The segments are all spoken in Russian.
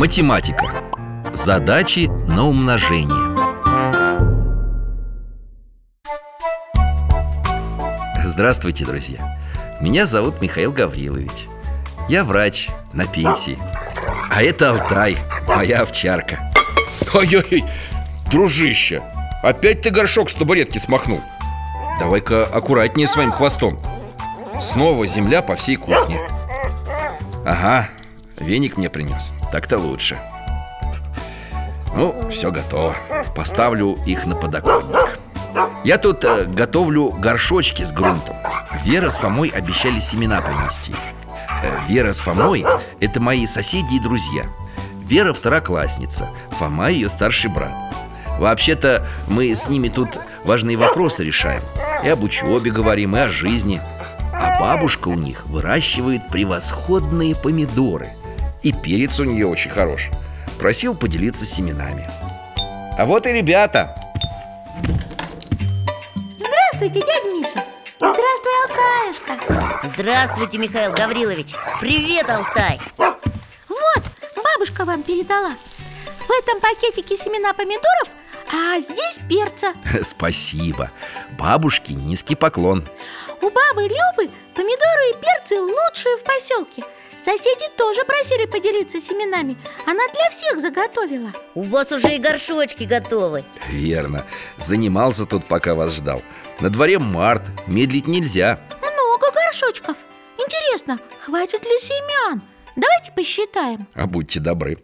Математика. Задачи на умножение. Здравствуйте, друзья. Меня зовут Михаил Гаврилович. Я врач на пенсии. А это Алтай, моя овчарка. Ой-ой-ой, дружище, опять ты горшок с табуретки смахнул Давай-ка аккуратнее своим хвостом Снова земля по всей кухне Ага, веник мне принес Так-то лучше. Ну, все готово. Поставлю их на подоконник. Я тут э, готовлю горшочки с грунтом. Вера с Фомой обещали семена принести. Э, Вера с Фомой – это мои соседи и друзья. Вера второклассница, Фома ее старший брат. Вообще-то мы с ними тут важные вопросы решаем. И об учебе говорим, и о жизни. А бабушка у них выращивает превосходные помидоры И перец у нее очень хорош. Просил поделиться семенами. А вот и ребята. Здравствуйте, дядя Миша. Здравствуй, Алтаюшка Здравствуйте, Михаил Гаврилович. Привет, Алтай. Вот, бабушка вам передала. В этом пакетике семена помидоров, а здесь перца. Спасибо. Бабушке низкий поклон. У бабы Любы помидоры и перцы поселке Соседи тоже просили поделиться семенами. Она для всех заготовила. У вас уже и горшочки готовы. Верно. Занимался тут, пока вас ждал. На дворе март, медлить нельзя. Много горшочков. Интересно, хватит ли семян? Давайте посчитаем. А будьте добры.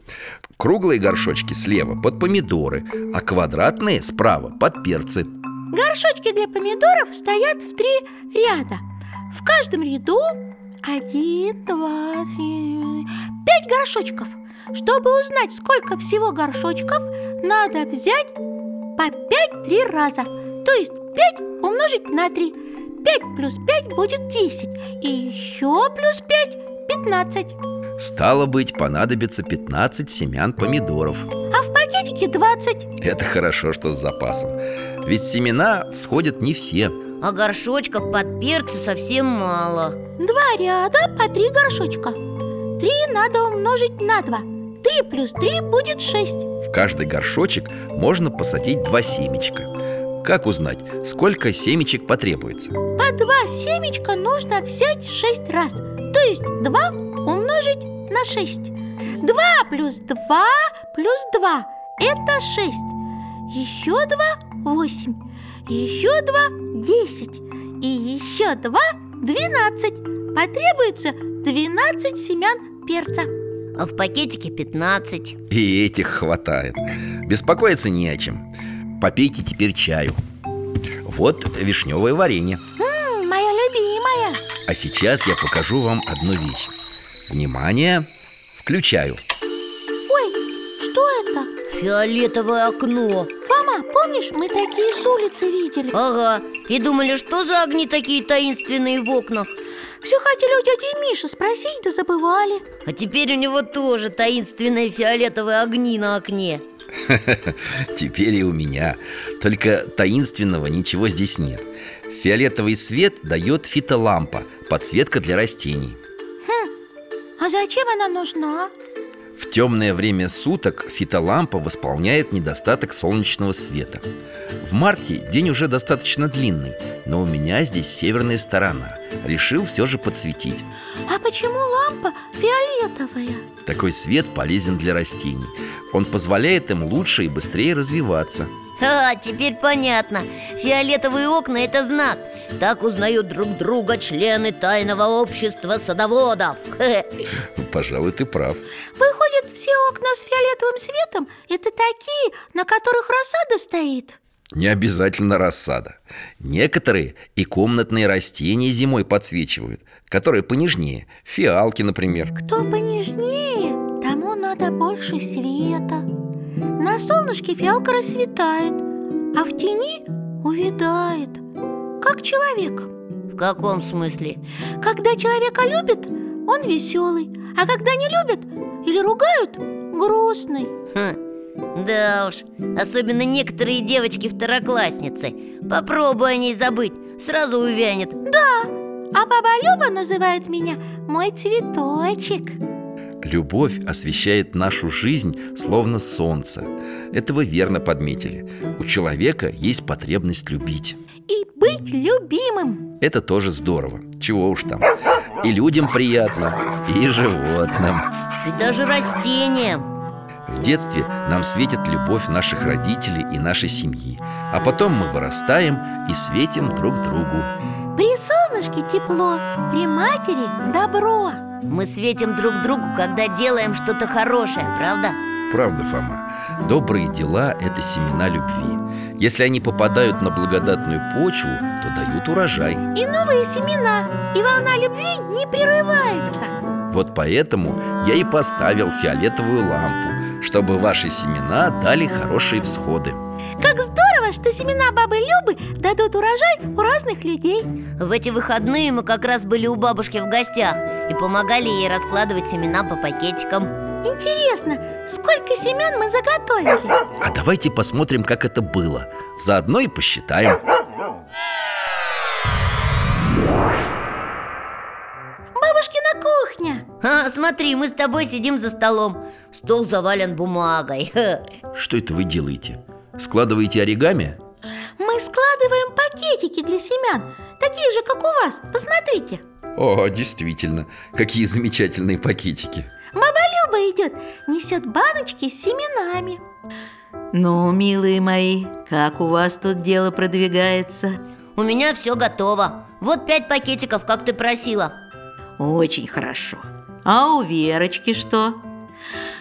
Круглые горшочки слева под помидоры А квадратные справа под перцы. Горшочки для помидоров стоят в три ряда. В каждом ряду один, два, три, пять горшочков. Чтобы узнать, сколько всего горшочков Надо взять по пять три раза. То есть пять умножить на три. Пять плюс пять будет десять. И еще плюс пять пятнадцать. Стало быть, понадобится 15 семян помидоров. А в пакетике двадцать. Это хорошо, что с запасом Ведь семена всходят не все. А горшочков под перцы совсем мало. Два ряда по три горшочка. Три надо умножить на два. Три плюс три будет шесть. В каждый горшочек можно посадить два семечка. Как узнать, сколько семечек потребуется? По два семечка нужно взять шесть раз. То есть два умножить на шесть. Два плюс два плюс два Это шесть Еще два – восемь. Еще два – десять. И еще два – двенадцать. Потребуется двенадцать семян перца. А в пакетике 15 И этих хватает. Беспокоиться не о чем. Попейте теперь чаю. Вот вишневое варенье. М, Моя любимая. А сейчас я покажу вам одну вещь. Внимание, включаю. Ой, что это? Фиолетовое окно. Фома, помнишь, мы такие с улицы видели? Ага, и думали, что за огни такие таинственные в окнах? Все хотели у дяди Миши спросить, да забывали. А теперь у него тоже таинственные фиолетовые огни на окне. Теперь и у меня. Только таинственного ничего здесь нет. Фиолетовый свет дает фитолампа Подсветка для растений. А зачем она нужна? В темное время суток фитолампа восполняет недостаток солнечного света. В марте день уже достаточно длинный Но у меня здесь северная сторона. Решил все же подсветить. А почему лампа фиолетовая? Такой свет полезен для растений. Он позволяет им лучше и быстрее развиваться А, теперь понятно. Фиолетовые окна – это знак. Так узнают друг друга члены тайного общества садоводов. Пожалуй, ты прав. Выходит, все окна с фиолетовым светом Это такие, на которых рассада стоит? Не обязательно рассада. Некоторые и комнатные растения зимой подсвечивают Которые понежнее. Фиалки, например. Кто понежнее, тому надо больше света На солнышке фиалка расцветает А в тени увядает Как человек. В каком смысле? Когда человека любят, он веселый А когда не любят или ругают, грустный. Хм, да уж, особенно некоторые девочки-второклассницы. Попробуй о ней забыть, сразу увянет. Да, а баба Люба называет меня мой цветочек Любовь освещает нашу жизнь словно солнце. Это вы верно подметили. У человека есть потребность любить. И быть любимым. Это тоже здорово. Чего уж там. И людям приятно, и животным. И даже растениям. В детстве нам светит любовь наших родителей и нашей семьи. А потом мы вырастаем и светим друг другу. При солнышке тепло, при матери добро Мы светим друг другу, когда делаем что-то хорошее, правда? Правда, Фома? Добрые дела – это семена любви Если они попадают на благодатную почву, то дают урожай И новые семена, и волна любви не прерывается Вот поэтому я и поставил фиолетовую лампу Чтобы ваши семена дали хорошие всходы Как здорово, что семена бабы Любы дадут урожай у разных людей. В эти выходные мы как раз были у бабушки в гостях И помогали ей раскладывать семена по пакетикам. Интересно, сколько семян мы заготовили? А давайте посмотрим, как это было. Заодно и посчитаем. Бабушкина кухня а, Смотри, мы с тобой сидим за столом. Стол завален бумагой. Что это вы делаете? Складываете оригами? Мы складываем пакетики для семян Такие же, как у вас, посмотрите. О, действительно, какие замечательные пакетики. Баба Люба идет, несет баночки с семенами. Ну, милые мои, как у вас тут дело продвигается? У меня все готово. Вот пять пакетиков, как ты просила. Очень хорошо. А у Верочки что?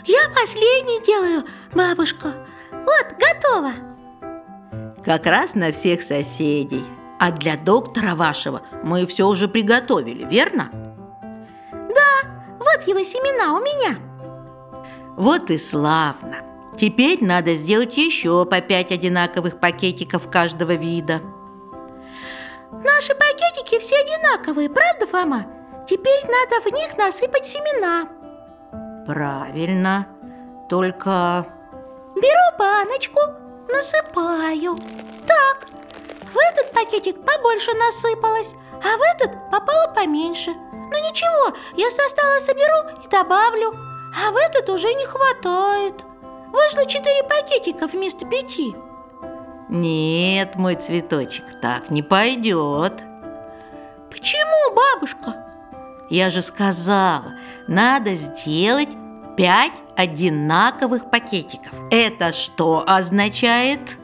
Я последний делаю, бабушка. Вот, готово Как раз на всех соседей. А для доктора вашего мы все уже приготовили, верно? Вот его семена у меня. Вот и славно. Теперь надо сделать еще по пять одинаковых пакетиков каждого вида. Наши пакетики все одинаковые, правда, Фома? Теперь надо в них насыпать семена. Правильно. Только Беру баночку, насыпаю. Так, в этот пакетик побольше насыпалось А в этот попало поменьше. Ну ничего, я со стола соберу и добавлю А в этот уже не хватает. Вышло четыре пакетика вместо пяти. Нет, мой цветочек, так не пойдет. Почему, бабушка? Я же сказала, надо сделать пять одинаковых пакетиков. Это что означает?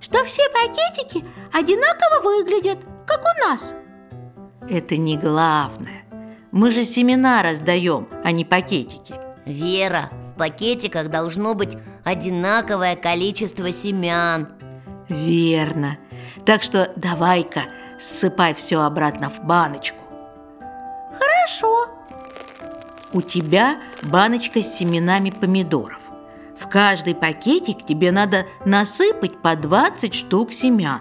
Что все пакетики одинаково выглядят, как у нас. Это не главное. Мы же семена раздаем, а не пакетики. Вера, в пакетиках должно быть одинаковое количество семян. Верно. Так что давай-ка ссыпай все обратно в баночку. Хорошо У тебя баночка с семенами помидоров. В каждый пакетик тебе надо насыпать по 20 штук семян.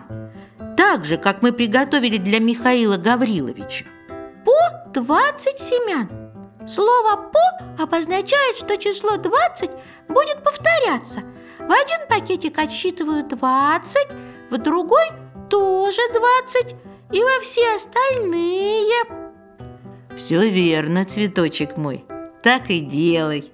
Так же, как мы приготовили для Михаила Гавриловича. По 20 семян. Слово «по» обозначает, что число 20 будет повторяться. В один пакетик отсчитывают 20, в другой тоже 20 И во все остальные Все верно, цветочек мой, так и делай.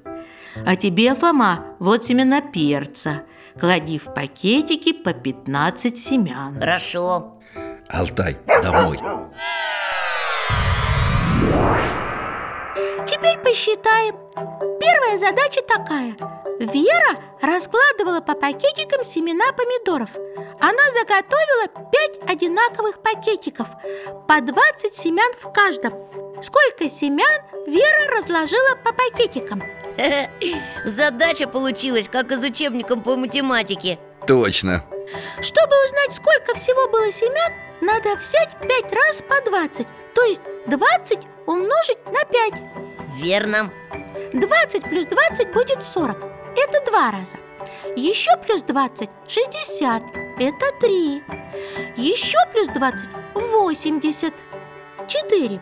А тебе, Фома, вот семена перца. Клади в пакетики по 15 семян. Хорошо. Алтай, домой. Теперь посчитаем. Первая задача такая Вера раскладывала по пакетикам семена помидоров. Она заготовила 5 одинаковых пакетиков По 20 семян в каждом. Сколько семян Вера разложила по пакетикам? Задача получилась, как из учебника по математике. Точно. Чтобы узнать, сколько всего было семян, надо взять 5 раз по 20 То есть 20 умножить на 5 Верно. 20 плюс 20 будет 40 Это два раза. Еще плюс 20 – 60 Это 3 Еще плюс 20 – 80 4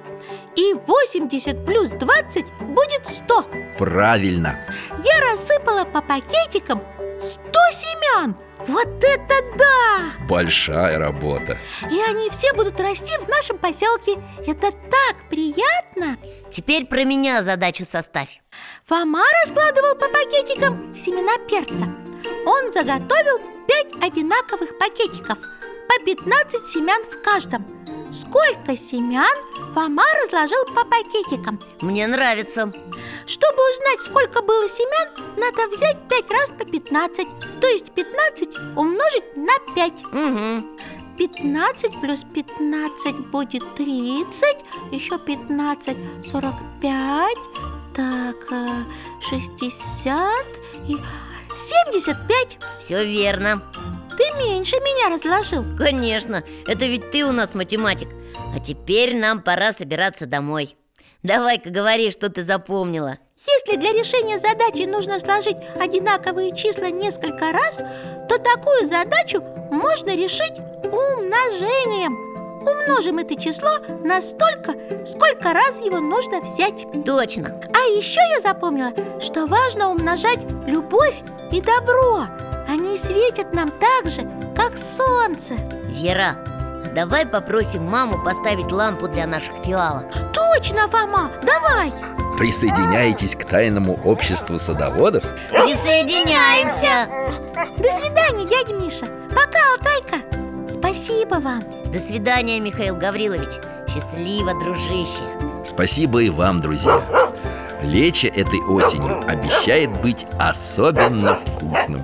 И 80 плюс 20 будет 100 Правильно. Я рассыпала по пакетикам 100 семян. Вот это да! Большая работа. И они все будут расти в нашем поселке. Это так приятно! Теперь про меня задачу составь. Фома раскладывал по пакетикам семена перца. Он заготовил 5 одинаковых пакетиков По 15 семян в каждом. Сколько семян Фома разложил по пакетикам? Мне нравится. Чтобы узнать, сколько было семян Надо взять 5 раз по 15 То есть 15 умножить на 5 Угу 15 плюс 15 будет 30 Еще 15 – 45 Так, э, 60 и 75 Все верно. Ты меньше меня разложил. Конечно, это ведь ты у нас математик. А теперь нам пора собираться домой Давай-ка говори, что ты запомнила. Если для решения задачи нужно сложить одинаковые числа несколько раз То такую задачу можно решить умножением. Умножим это число на столько, сколько раз его нужно взять. Точно. А еще я запомнила, что важно умножать любовь и добро. Они светят нам так же, как солнце. Вера, давай попросим маму поставить лампу для наших фиалок. Точно, Фома, давай. Присоединяйтесь к тайному обществу садоводов. Присоединяемся. До свидания, дядя Миша. Пока, Алтайка. Спасибо вам. До свидания, Михаил Гаврилович. Счастливо, дружище. Спасибо и вам, друзья. Лечо этой осенью обещает быть особенно вкусным